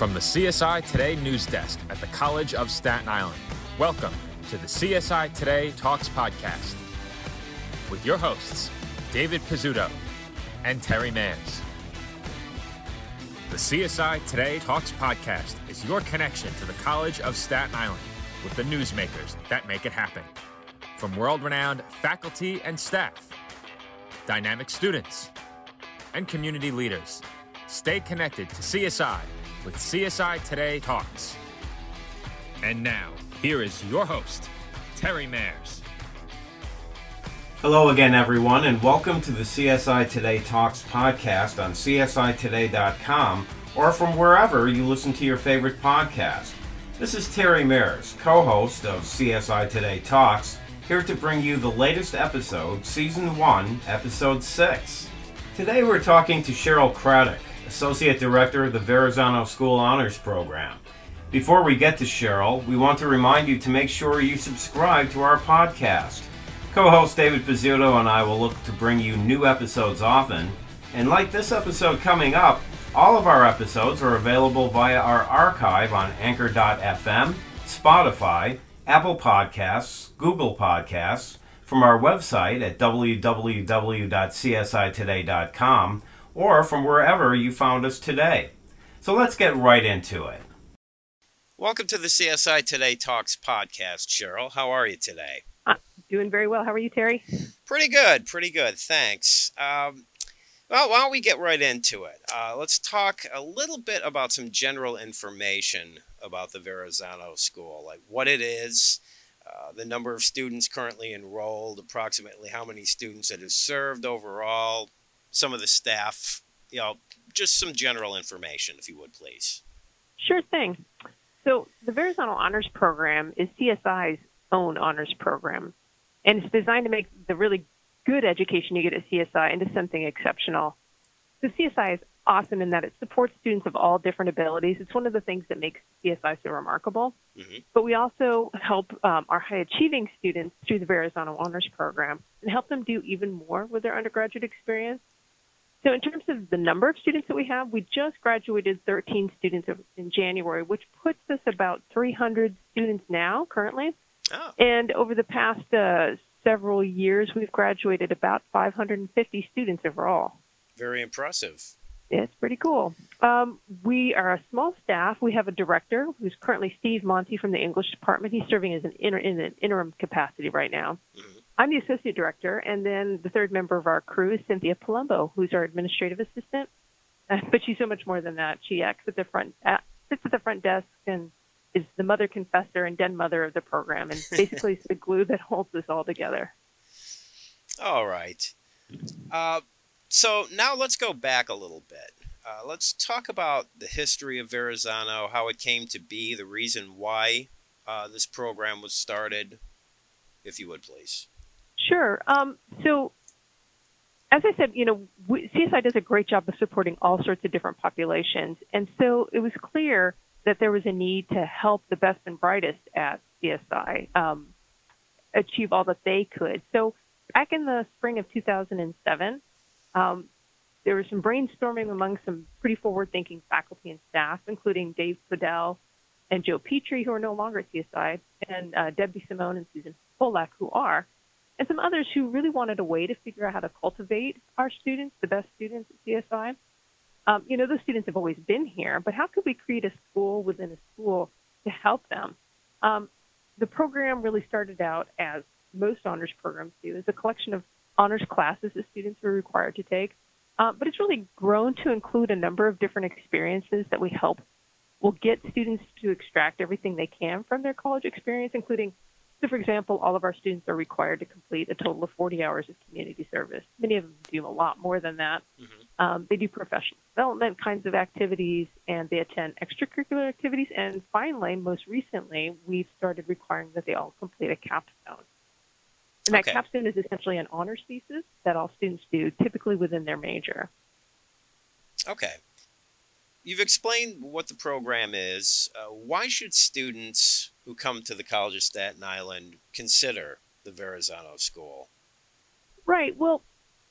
From the CSI Today news desk at the College of Staten Island, welcome to the CSI Today Talks podcast with your hosts, David Pizzuto and Terry Mares. The CSI Today Talks podcast is your connection to the College of Staten Island with the newsmakers that make it happen. From world renowned faculty and staff, dynamic students, and community leaders, stay connected to CSI with CSI Today Talks. And now, here is your host, Terry Mares. Hello again, everyone, and welcome to the CSI Today Talks podcast on csitoday.com or from wherever you listen to your favorite podcast. This is Terry Mares, co host of CSI Today Talks, here to bring you the latest episode, Season 1, Episode 6. Today we're talking to Cheryl Craddock, Associate Director of the Verrazano School Honors Program. Before we get to Cheryl, we want to remind you to make sure you subscribe to our podcast. Co host David Pizzuto and I will look to bring you new episodes often. And like this episode coming up, all of our episodes are available via our archive on Anchor.fm, Spotify, Apple Podcasts, Google Podcasts, from our website at www.csitoday.com, or from wherever you found us today. So let's get right into it. Welcome to the CSI Today Talks podcast, Cheryl. How are you today? Uh, doing very well. How are you, Terry? Pretty good, pretty good. Thanks. Um, well, why don't we get right into it? Uh, let's talk a little bit about some general information about the Verrazano School, like what it is, uh, the number of students currently enrolled, approximately how many students it has served overall, some of the staff, you know, just some general information, if you would, please. Sure thing. So, the Verrazano Honors Program is CSI's own honors program, and it's designed to make the really good education you get at CSI into something exceptional. So, CSI is awesome in that it supports students of all different abilities. It's one of the things that makes CSI so remarkable. Mm-hmm. But we also help um, our high achieving students through the Verrazano Honors Program and help them do even more with their undergraduate experience. So, in terms of the number of students that we have, we just graduated 13 students in January, which puts us about 300 students now currently. Oh. And over the past uh, several years, we've graduated about 550 students overall. Very impressive. It's pretty cool. Um, we are a small staff. We have a director who's currently Steve Monte from the English department. He's serving as an inter- in an interim capacity right now. Mm-hmm. I'm the associate director, and then the third member of our crew is Cynthia Palumbo, who's our administrative assistant. Uh, but she's so much more than that. She acts at the front, uh, sits at the front desk, and is the mother confessor and den mother of the program, and basically is the glue that holds this all together. All right. Uh, so now let's go back a little bit. Uh, let's talk about the history of Verrazano, how it came to be, the reason why uh, this program was started, if you would please. Sure. Um, so, as I said, you know, we, CSI does a great job of supporting all sorts of different populations, and so it was clear that there was a need to help the best and brightest at CSI um, achieve all that they could. So, back in the spring of 2007, um, there was some brainstorming among some pretty forward-thinking faculty and staff, including Dave Podell and Joe Petrie, who are no longer at CSI, and uh, Debbie Simone and Susan Polak, who are and some others who really wanted a way to figure out how to cultivate our students, the best students at CSI. Um, you know, those students have always been here, but how could we create a school within a school to help them? Um, the program really started out as most honors programs do, as a collection of honors classes that students were required to take. Uh, but it's really grown to include a number of different experiences that we help will get students to extract everything they can from their college experience, including so, for example, all of our students are required to complete a total of 40 hours of community service. Many of them do a lot more than that. Mm-hmm. Um, they do professional development kinds of activities, and they attend extracurricular activities. And finally, most recently, we've started requiring that they all complete a capstone. And that okay. capstone is essentially an honors thesis that all students do, typically within their major. Okay. You've explained what the program is. Uh, why should students who come to the College of Staten Island consider the Verrazano School? Right. Well,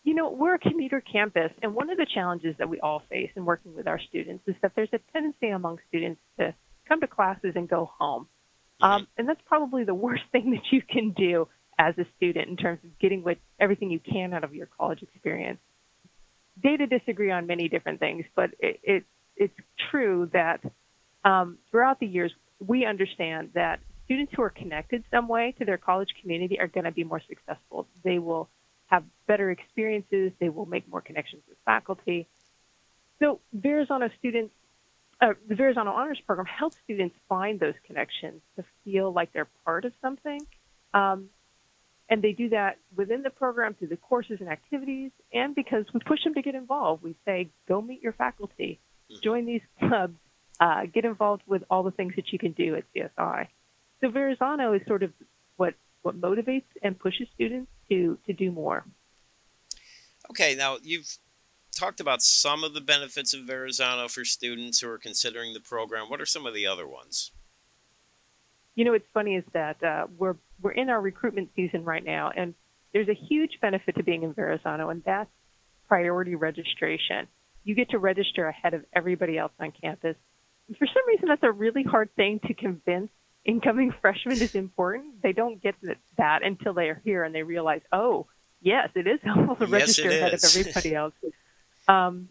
You know, we're a commuter campus, and one of the challenges that we all face in working with our students is that there's a tendency among students to come to classes and go home. Mm-hmm. Um, and that's probably the worst thing that you can do as a student in terms of getting what everything you can out of your college experience. Data disagree on many different things, but it, it it's true that um, throughout the years we understand that students who are connected some way to their college community are going to be more successful. They will have better experiences. They will make more connections with faculty. So Verrazano students, uh, the Verrazano Honors Program helps students find those connections to feel like they're part of something. Um, and they do that within the program through the courses and activities, and because we push them to get involved. We say, go meet your faculty, join these clubs, uh, get involved with all the things that you can do at CSI. So Verrazano is sort of what, what motivates and pushes students to, to do more. Okay, now you've talked about some of the benefits of Verrazano for students who are considering the program. What are some of the other ones? You know, what's funny is that uh, we're we're in our recruitment season right now, and there's a huge benefit to being in Verrazano, and that's priority registration. You get to register ahead of everybody else on campus. And for some reason, that's a really hard thing to convince incoming freshmen is important. They don't get that until they are here and they realize, oh, yes, it is helpful to Yes, register ahead is. of everybody else. Um,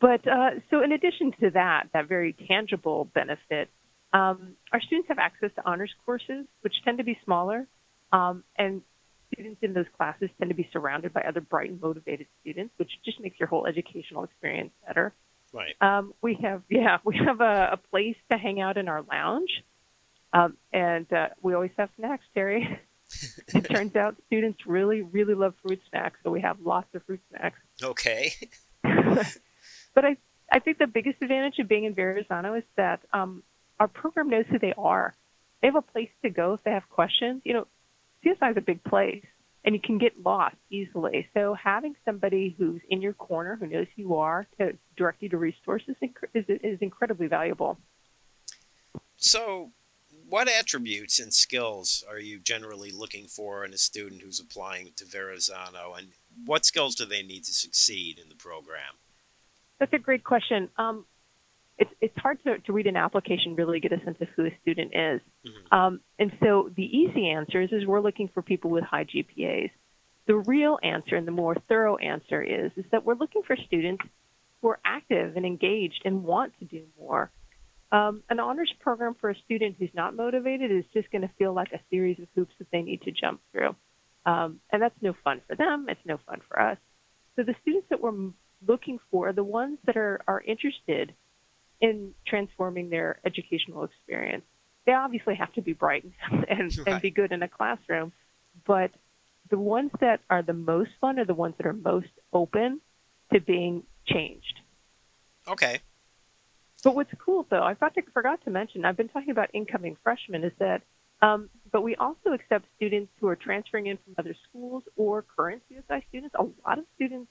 but uh, so, in addition to that, that very tangible benefit, um, our students have access to honors courses, which tend to be smaller, um, and students in those classes tend to be surrounded by other bright and motivated students, which just makes your whole educational experience better. Right. Um, we have, yeah, we have a, a place to hang out in our lounge, um, and uh, we always have snacks, Terry. it turns out students really, really love fruit snacks, so we have lots of fruit snacks. Okay. but I, I think the biggest advantage of being in Verrazano is that um, our program knows who they are. They have a place to go if they have questions. You know, CSI is a big place, and you can get lost easily. So having somebody who's in your corner, who knows who you are, to direct you to resources is, is incredibly valuable. So, what attributes and skills are you generally looking for in a student who's applying to Verrazano, and what skills do they need to succeed in the program? That's a great question. Um, it's, it's hard to, to read an application really get a sense of who a student is. Mhm. Um, and so the easy answer is, is we're looking for people with high GPAs. The real answer and the more thorough answer is, is that we're looking for students who are active and engaged and want to do more. Um, an honors program for a student who's not motivated is just going to feel like a series of hoops that they need to jump through. Um, and that's no fun for them. It's no fun for us. So the students that we're looking for are the ones that are, are interested in transforming their educational experience. They obviously have to be bright and, and, Right. and be good in a classroom, but the ones that are the most fun are the ones that are most open to being changed. Okay. But what's cool, though, I forgot to, forgot to mention, I've been talking about incoming freshmen, is that, um, but we also accept students who are transferring in from other schools or current CSI students. A lot of students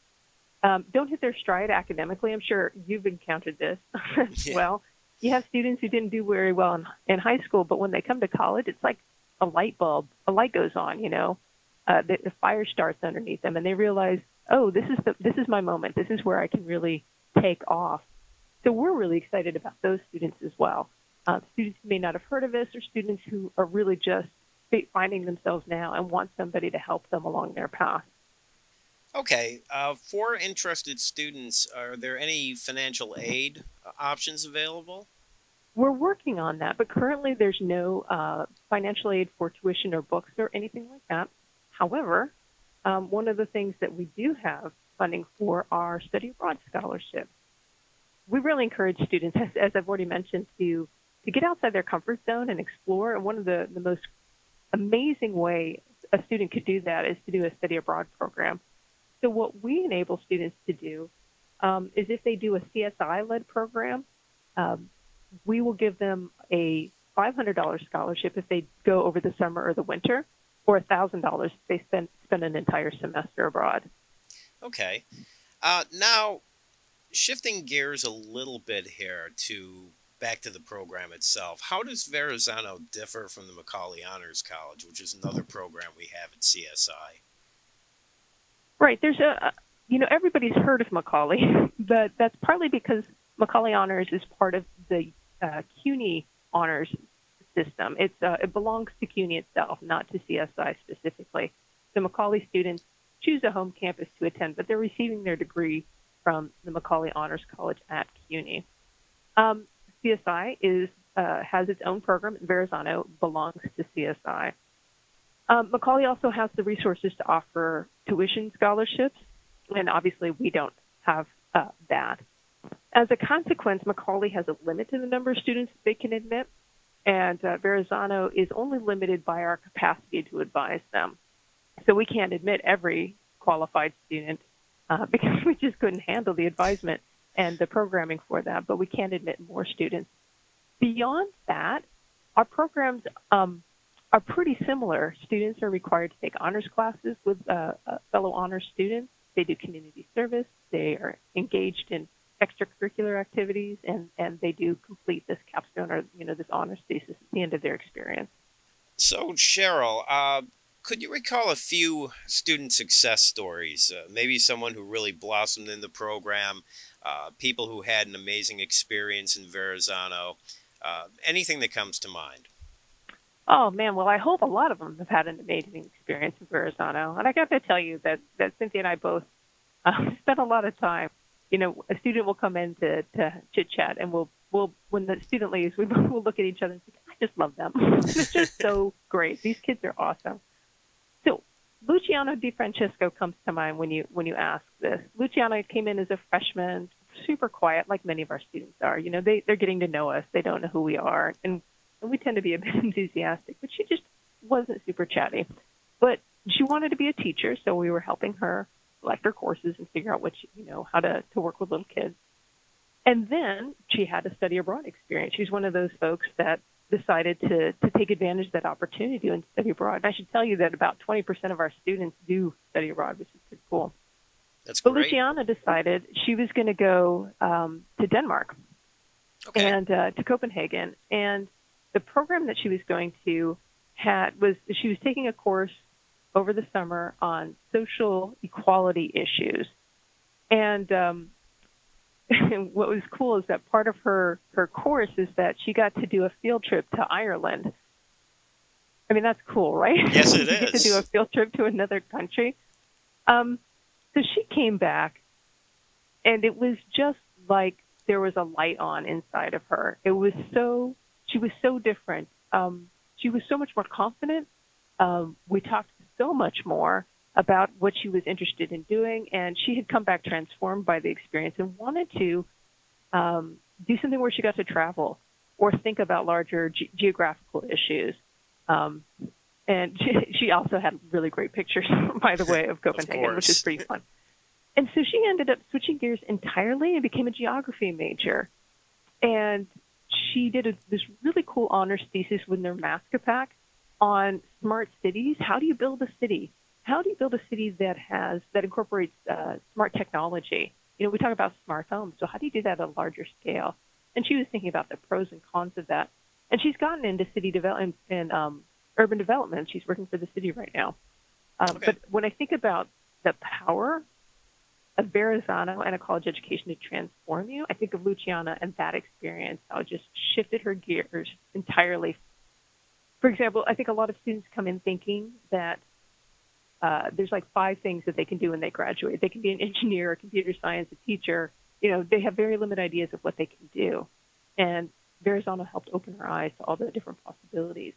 um, don't hit their stride academically. I'm sure you've encountered this as Yeah. well. You have students who didn't do very well in, in high school, but when they come to college, it's like a light bulb, a light goes on, you know, uh, the, the fire starts underneath them, and they realize, oh, this is the, this is my moment. This is where I can really take off. So we're really excited about those students as well. Uh, students who may not have heard of us, or students who are really just finding themselves now and want somebody to help them along their path. Okay. Uh, for interested students, are there any financial aid uh, options available? We're working on that, but currently there's no uh, financial aid for tuition or books or anything like that. However, um, one of the things that we do have funding for are study abroad scholarships. We really encourage students, as, as I've already mentioned, to to get outside their comfort zone and explore. And one of the, the most amazing way a student could do that is to do a study abroad program. So what we enable students to do um, is if they do a CSI-led program, um, we will give them a $500 scholarship if they go over the summer or the winter, or $1,000 if they spend spend an entire semester abroad. Okay. Uh, now, shifting gears a little bit here to back to the program itself. How does Verrazano differ from the Macaulay Honors College, which is another program we have at CSI? Right. There's a, you know, everybody's heard of Macaulay, but that's partly because Macaulay Honors is part of the uh, CUNY Honors system. It's uh, it belongs to CUNY itself, not to CSI specifically. The Macaulay students choose a home campus to attend, but they're receiving their degree from the Macaulay Honors College at CUNY. Um, CSI is uh, has its own program. Verrazano belongs to CSI. Um, Macaulay also has the resources to offer tuition scholarships, and obviously we don't have uh, that. As a consequence, Macaulay has a limit to the number of students they can admit, and uh, Verrazano is only limited by our capacity to advise them. So we can't admit every qualified student uh, because we just couldn't handle the advisement and the programming for that, but we can't admit more students. Beyond that, our programs um, are pretty similar. Students are required to take honors classes with uh, uh, fellow honors students. They do community service. They are engaged in extracurricular activities, and, and they do complete this capstone or you know this honors thesis at the end of their experience. So Cheryl, uh, could you recall a few student success stories? Uh, maybe someone who really blossomed in the program, uh, people who had an amazing experience in Verrazano, uh, anything that comes to mind. Oh man, well I hope a lot of them have had an amazing experience in Verrazano, and I got to tell you that that Cynthia and I both uh, spent a lot of time. You know, a student will come in to, to chit chat, and we'll we'll when the student leaves, we will look at each other and say, "I just love them. it's just so great. These kids are awesome." So Luciana Di Francesco comes to mind when you when you ask this. Luciana came in as a freshman, super quiet, like many of our students are. You know, they they're getting to know us. They don't know who we are, and and we tend to be a bit enthusiastic. But she just wasn't super chatty. But she wanted to be a teacher, so we were helping her select her courses and figure out what she, you know how to to work with little kids. And then she had a study abroad experience. She's one of those folks that decided to, to take advantage of that opportunity and study abroad. And I should tell you that about 20% of our students do study abroad, which is pretty cool. That's but great. Luciana decided she was going to go um, to Denmark okay. and uh, to Copenhagen. And the program that she was going to had was she was taking a course over the summer on social equality issues. And um, what was cool is that part of her her course is that she got to do a field trip to Ireland. I mean, that's cool, right? Yes, it get to do a field trip to another country. Um, so she came back, and it was just like there was a light on inside of her. It was so she was so different. Um, she was so much more confident. Um, we talked so much more about what she was interested in doing, and she had come back transformed by the experience and wanted to um, do something where she got to travel or think about larger ge- geographical issues. Um, and she, she also had really great pictures, by the way, of Copenhagen, which is pretty fun. And so she ended up switching gears entirely and became a geography major. And she did a, this really cool honors thesis with her Maskapak on smart cities. How do you build a city? How do you build a city that has that incorporates uh, smart technology? You know, we talk about smart homes. So how do you do that at a larger scale? And she was thinking about the pros and cons of that. And she's gotten into city development and um, urban development. She's working for the city right now. Um, Okay. But when I think about the power of Verrazano and a college education to transform you, I think of Luciana and that experience, how just shifted her gears entirely. For example, I think a lot of students come in thinking that uh, there's like five things that they can do when they graduate. They can be an engineer, a computer science, a teacher. You know, they have very limited ideas of what they can do. And Verrazano helped open her eyes to all the different possibilities.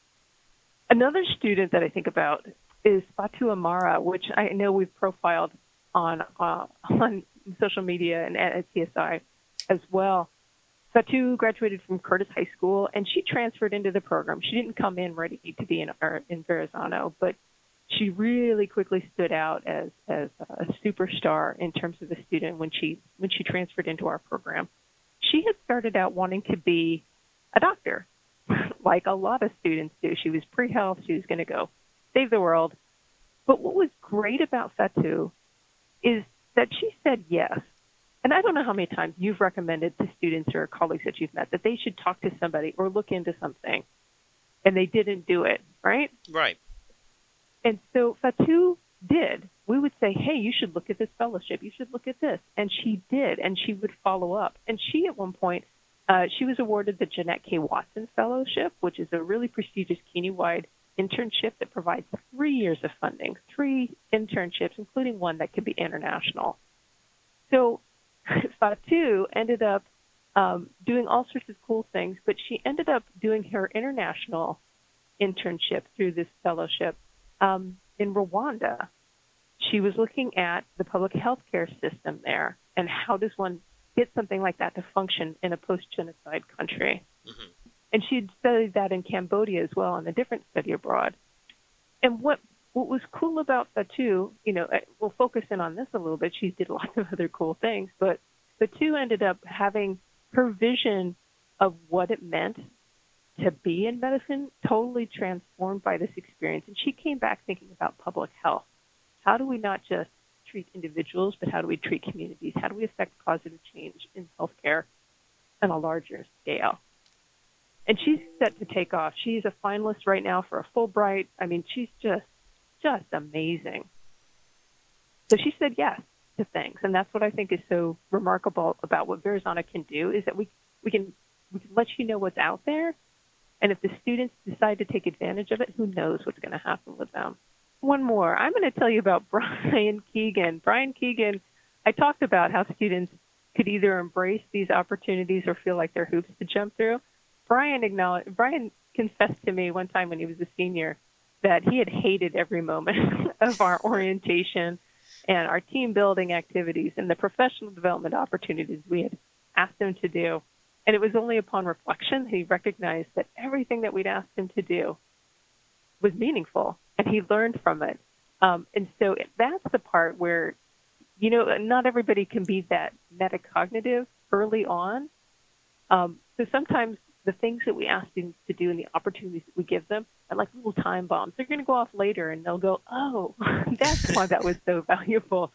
Another student that I think about is Fatu Amara, which I know we've profiled on uh, on social media and at CSI as well. Fatu graduated from Curtis High School, and she transferred into the program. She didn't come in ready to be in or in Verrazano, but she really quickly stood out as as a superstar in terms of a student when she when she transferred into our program. She had started out wanting to be a doctor, like a lot of students do. She was pre-health. She was going to go save the world. But what was great about Fatu is that she said yes. And I don't know how many times you've recommended to students or colleagues that you've met that they should talk to somebody or look into something, and they didn't do it, right? Right. And so Fatu did. we would say, hey, you should look at this fellowship. You should look at this. And she did, and she would follow up. And she, at one point, uh, she was awarded the Jeanette K. Watson Fellowship, which is a really prestigious CUNY-wide internship that provides three years of funding, three internships, including one that could be international. So Fatu ended up um, doing all sorts of cool things, but she ended up doing her international internship through this fellowship um, in Rwanda. She was looking at the public health care system there and how does one get something like that to function in a post-genocide country. Mm-hmm. And she'd studied that in Cambodia as well in a different study abroad. And what what was cool about Fatu, you know, we'll focus in on this a little bit. She did lots of other cool things, but Fatu ended up having her vision of what it meant to be in medicine totally transformed by this experience. And she came back thinking about public health. How do we not just treat individuals, but how do we treat communities? How do we affect positive change in healthcare on a larger scale? And she's set to take off. She's a finalist right now for a Fulbright. I mean, she's just, just amazing. So she said yes to things, and that's what I think is so remarkable about what Verrazano can do is that we we can we can let you know what's out there, and if the students decide to take advantage of it, who knows what's going to happen with them. One more, I'm going to tell you about Brian Keegan. Brian Keegan, I talked about how students could either embrace these opportunities or feel like they're hoops to jump through. Brian acknowledged, Brian confessed to me one time when he was a senior that he had hated every moment of our orientation and our team building activities and the professional development opportunities we had asked him to do. And it was only upon reflection that he recognized that everything that we'd asked him to do was meaningful and he learned from it. Um, and so that's the part where, you know, not everybody can be that metacognitive early on. Um, so sometimes the things that we ask students to do and the opportunities that we give them are like little time bombs. They're going to go off later and they'll go, oh, that's why that was so valuable.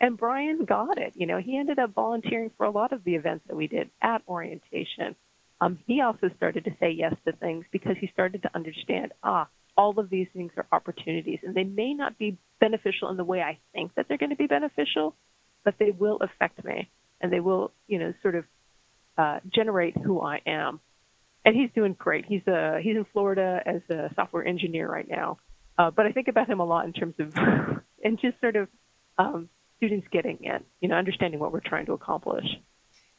And Brian got it. You know, he ended up volunteering for a lot of the events that we did at orientation. Um, he also started to say yes to things because he started to understand, ah, all of these things are opportunities and they may not be beneficial in the way I think that they're going to be beneficial, but they will affect me and they will, you know, sort of uh, generate who I am and he's doing great. He's uh he's in Florida as a software engineer right now. Uh, but I think about him a lot in terms of and just sort of um, students getting in, you know, understanding what we're trying to accomplish.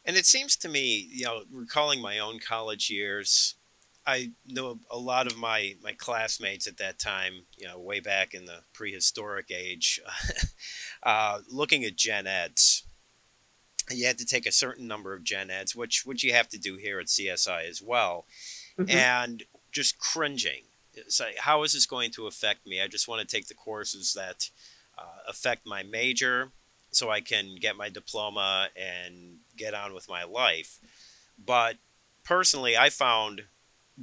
And it seems to me, you know, recalling my own college years, I know a lot of my my classmates at that time, you know, way back in the prehistoric age, uh, looking at gen eds you had to take a certain number of gen eds, which which you have to do here at CSI as well, mm-hmm. and just cringing. It's like, how is this going to affect me? I just want to take the courses that uh, affect my major, so I can get my diploma and get on with my life. But personally, I found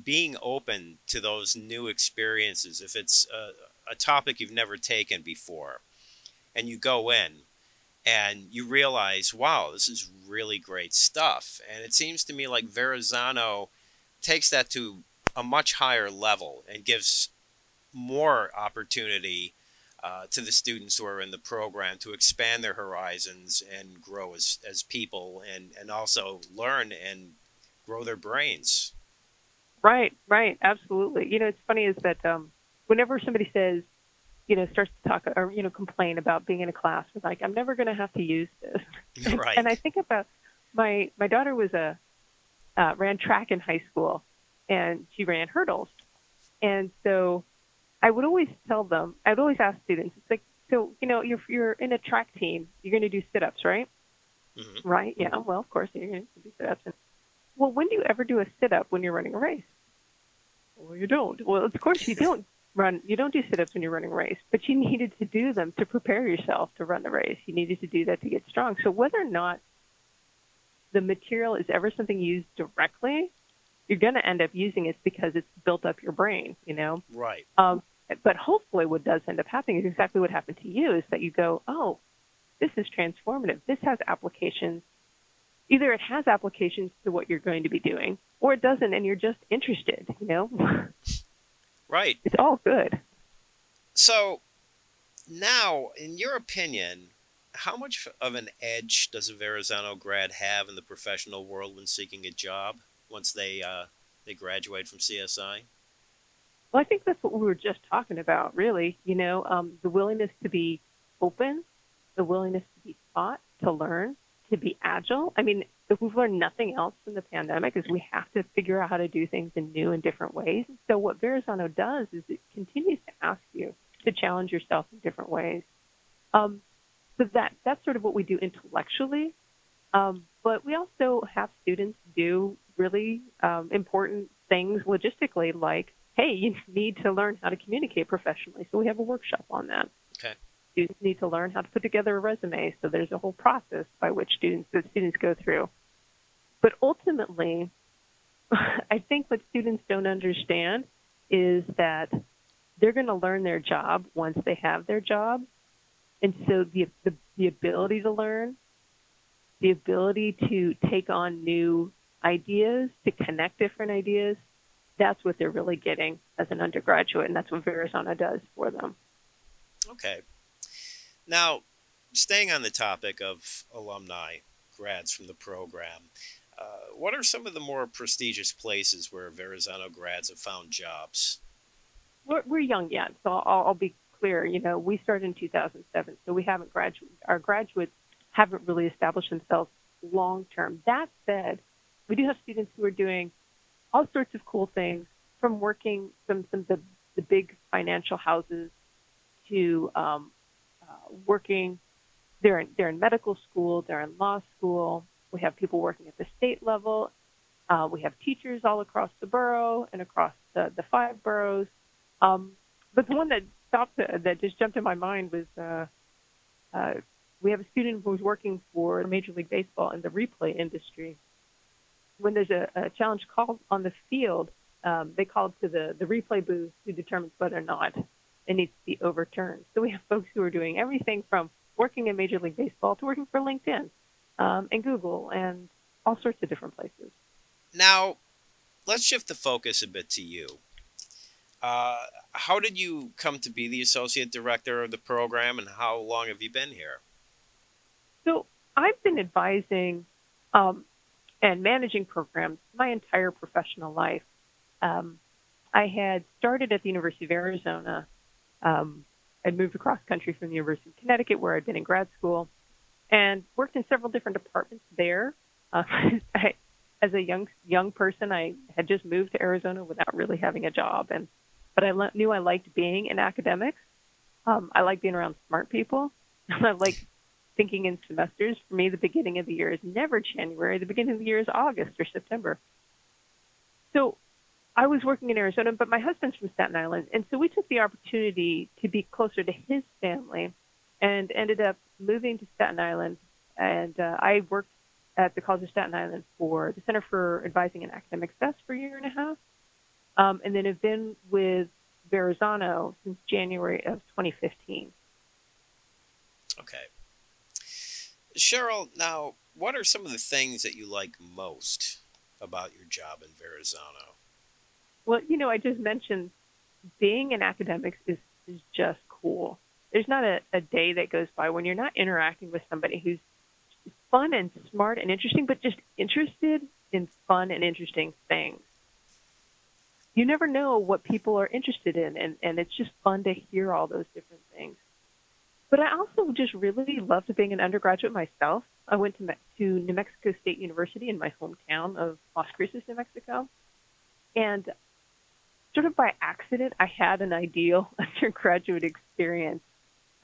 being open to those new experiences, if it's a, a topic you've never taken before, and you go in and you realize, wow, this is really great stuff. And it seems to me like Verrazano takes that to a much higher level and gives more opportunity uh, to the students who are in the program to expand their horizons and grow as, as people and, and also learn and grow their brains. Right, right, absolutely. You know, it's funny is that um, whenever somebody says, you know, starts to talk or, you know, complain about being in a class with like, I'm never going to have to use this. Right. and I think about my, my daughter was a, uh, ran track in high school and she ran hurdles. And so I would always tell them, I'd always ask students, it's like, so, you know, you're, you're in a track team, you're going to do sit-ups, right? Mm-hmm. Right. Yeah. Well, of course you're going to do sit-ups. And, well, when do you ever do a sit-up when you're running a race? Well, you don't. Well, of course you don't run you don't do sit-ups when you're running a race but you needed to do them to prepare yourself to run the race. You needed to do that to get strong. So whether or not the material is ever something used directly you're going to end up using it because it's built up your brain you know? Right. Um, but hopefully what does end up happening is exactly what happened to you is that you go oh this is transformative. This has applications. Either it has applications to what you're going to be doing or it doesn't and you're just interested you know Right. It's all good. So now, in your opinion, how much of an edge does a Verrazano grad have in the professional world when seeking a job once they uh, they graduate from CSI? Well, I think that's what we were just talking about, really. You know, um, the willingness to be open, the willingness to be taught, to learn, to be agile. I mean, if we've learned nothing else from the pandemic, is we have to figure out how to do things in new and different ways. So what Verrazano does is it continues to ask you to challenge yourself in different ways. Um, so that that's sort of what we do intellectually. Um, but we also have students do really um, important things logistically, like hey, you need to learn how to communicate professionally. So we have a workshop on that. Okay. Students need to learn how to put together a resume. So there's a whole process by which students students go through. But ultimately, I think what students don't understand is that they're going to learn their job once they have their job. And so the, the, the ability to learn, the ability to take on new ideas, to connect different ideas, that's what they're really getting as an undergraduate, and that's what Verrazano does for them. Okay. Now, staying on the topic of alumni, grads from the program, uh, what are some of the more prestigious places where Verrazano grads have found jobs? We're, we're young yet, so I'll, I'll be clear. You know, we started in 2007, so we haven't graduated. Our graduates haven't really established themselves long term. That said, we do have students who are doing all sorts of cool things from working from some of the, the big financial houses to um, uh, working. They're in, they're in medical school, they're in law school. We have people working at the state level. Uh, we have teachers all across the borough and across the, the five boroughs. Um, but the one that stopped, uh, that just jumped in my mind was uh, uh, we have a student who's working for Major League Baseball in the replay industry when there's a, a challenge called on the field, um, they call to the, the replay booth who determines whether or not it needs to be overturned. So we have folks who are doing everything from working in Major League Baseball to working for LinkedIn um, and Google and all sorts of different places. Now, let's shift the focus a bit to you. Uh, how did you come to be the associate director of the program, and how long have you been here? So I've been advising um, and managing programs my entire professional life. Um, I had started at the University of Arizona. Um, I'd moved across country from the University of Connecticut, where I'd been in grad school, and worked in several different departments there. Uh, I, as a young young person, I had just moved to Arizona without really having a job, and but I le- knew I liked being in academics. Um, I like being around smart people. I like thinking in semesters. For me, the beginning of the year is never January. The beginning of the year is August or September. So I was working in Arizona, but my husband's from Staten Island. And so we took the opportunity to be closer to his family and ended up moving to Staten Island. And uh, I worked at the College of Staten Island for the Center for Advising and Academic Success for a year and a half. Um, and then have been with Verrazano since January of 2015. Okay. Cheryl, now, what are some of the things that you like most about your job in Verrazano? Well, you know, I just mentioned being in academics is, is just cool. There's not a, a day that goes by when you're not interacting with somebody who's fun and smart and interesting, but just interested in fun and interesting things. You never know what people are interested in, and, and it's just fun to hear all those different things. But I also just really loved being an undergraduate myself. I went to, to New Mexico State University in my hometown of Las Cruces, New Mexico. And sort of by accident, I had an ideal undergraduate experience.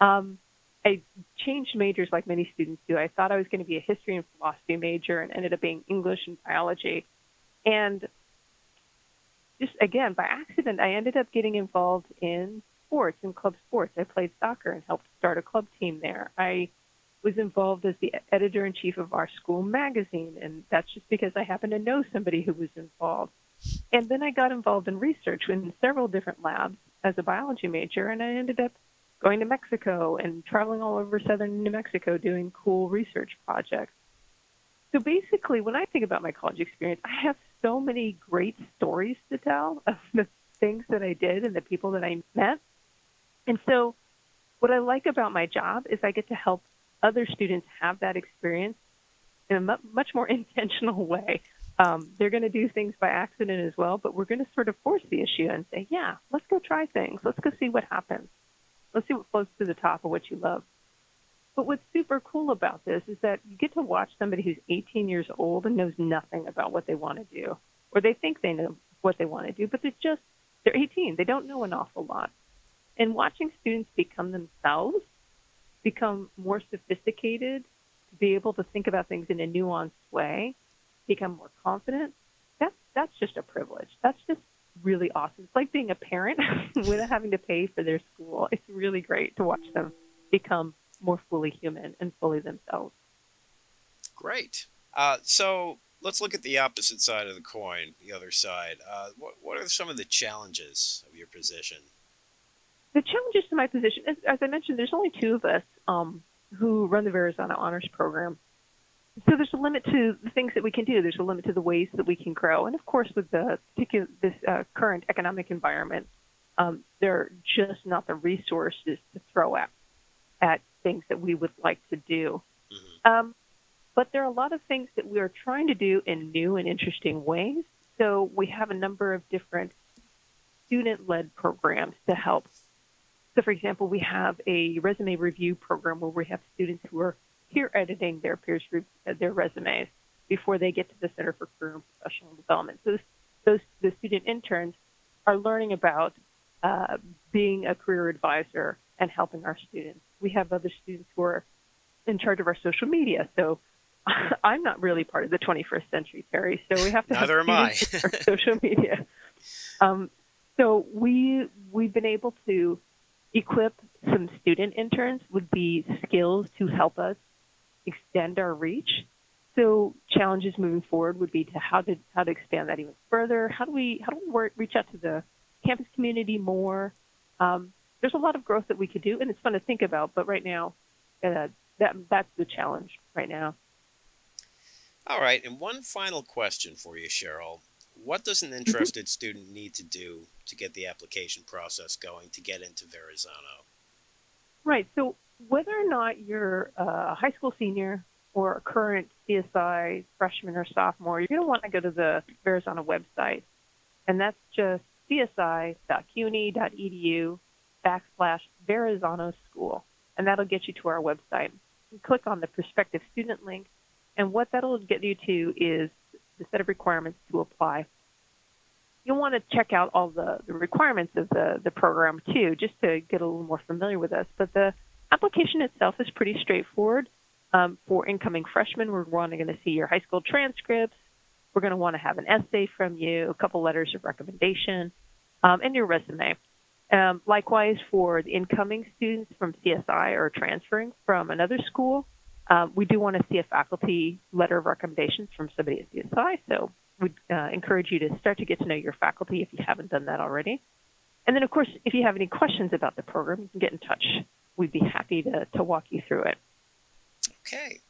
Um, I changed majors like many students do. I thought I was going to be a history and philosophy major and ended up being English and biology. And just again, by accident, I ended up getting involved in sports and club sports. I played soccer and helped start a club team there. I was involved as the editor in chief of our school magazine, and that's just because I happened to know somebody who was involved. And then I got involved in research in several different labs as a biology major, and I ended up going to Mexico and traveling all over southern New Mexico doing cool research projects. So basically, when I think about my college experience, I have so many great stories to tell of the things that I did and the people that I met. And so what I like about my job is I get to help other students have that experience in a much more intentional way. Um, they're going to do things by accident as well, but we're going to sort of force the issue and say, yeah, let's go try things. Let's go see what happens. Let's see what floats to the top of what you love. But what's super cool about this is that you get to watch somebody who's 18 years old and knows nothing about what they want to do, or they think they know what they want to do, but they're just, they're 18. They don't know an awful lot. And watching students become themselves, become more sophisticated, to be able to think about things in a nuanced way, become more confident, that's, that's just a privilege. That's just really awesome. It's like being a parent without having to pay for their school. It's really great to watch them become more fully human and fully themselves. Great. Uh, so let's look at the opposite side of the coin, the other side. Uh, what, what are some of the challenges of your position? The challenges to my position, as, as I mentioned, there's only two of us um, who run the Verrazano Honors Program. So there's a limit to the things that we can do. There's a limit to the ways that we can grow, and of course, with the particular this uh, current economic environment, um, there are just not the resources to throw at at things that we would like to do. Mm-hmm. Um, but there are a lot of things that we are trying to do in new and interesting ways. So we have a number of different student-led programs to help. So, for example, we have a resume review program where we have students who are peer editing their peers uh, their resumes before they get to the Center for Career and Professional Development. So, those the student interns are learning about uh, being a career advisor and helping our students. We have other students who are in charge of our social media. So I'm not really part of the 21st century, Terry. So we have to Neither have am I. social media. Um, so we we've been able to equip some student interns with the skills to help us extend our reach. So challenges moving forward would be to how to how to expand that even further. How do we how do we work, reach out to the campus community more? Um, there's a lot of growth that we could do, and it's fun to think about. But right now, uh, that that's the challenge right now. All right, and one final question for you, Cheryl. What does an mm-hmm. interested mm-hmm. student need to do to get the application process going to get into Verrazano? Right. So whether or not you're a high school senior or a current CSI freshman or sophomore, you're going to want to go to the Verrazano website, and that's just csi.cuny.edu backslash Verrazano School, and that'll get you to our website. You click on the prospective student link, and what that'll get you to is the set of requirements to apply. You'll want to check out all the, the requirements of the, the program too, just to get a little more familiar with us. But the application itself is pretty straightforward. Um, for incoming freshmen, we're wanting to see your high school transcripts. We're going to want to have an essay from you, a couple letters of recommendation, um, and your resume. Um, likewise, for the incoming students from CSI or transferring from another school, uh, we do want to see a faculty letter of recommendations from somebody at CSI. So we'd uh, encourage you to start to get to know your faculty if you haven't done that already. And then, of course, if you have any questions about the program, you can get in touch. We'd be happy to, to walk you through it. Okay.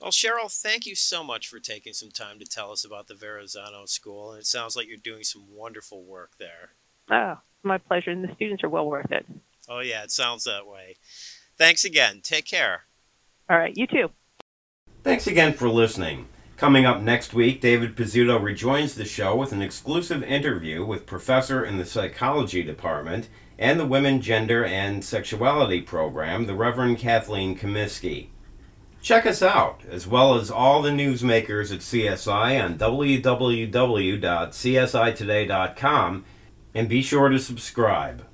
Well, Cheryl, thank you so much for taking some time to tell us about the Verrazano School. And it sounds like you're doing some wonderful work there. Oh, my pleasure. And the students are well worth it. Oh, yeah, it sounds that way. Thanks again. Take care. All right, you too. Thanks again for listening. Coming up next week, David Pizzuto rejoins the show with an exclusive interview with professor in the psychology department and the Women, Gender, and Sexuality program, the Reverend Kathleen Cumiskey. Check us out, as well as all the newsmakers at CSI on www.csitoday.com and be sure to subscribe.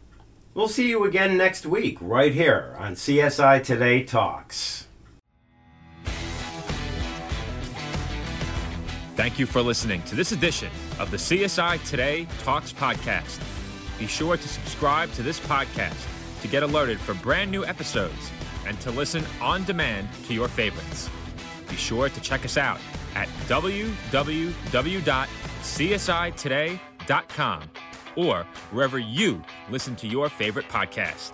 We'll see you again next week, right here on CSI Today Talks. Thank you for listening to this edition of the CSI Today Talks podcast. Be sure to subscribe to this podcast to get alerted for brand new episodes and to listen on demand to your favorites. Be sure to check us out at www.csitoday.com or wherever you listen to your favorite podcast.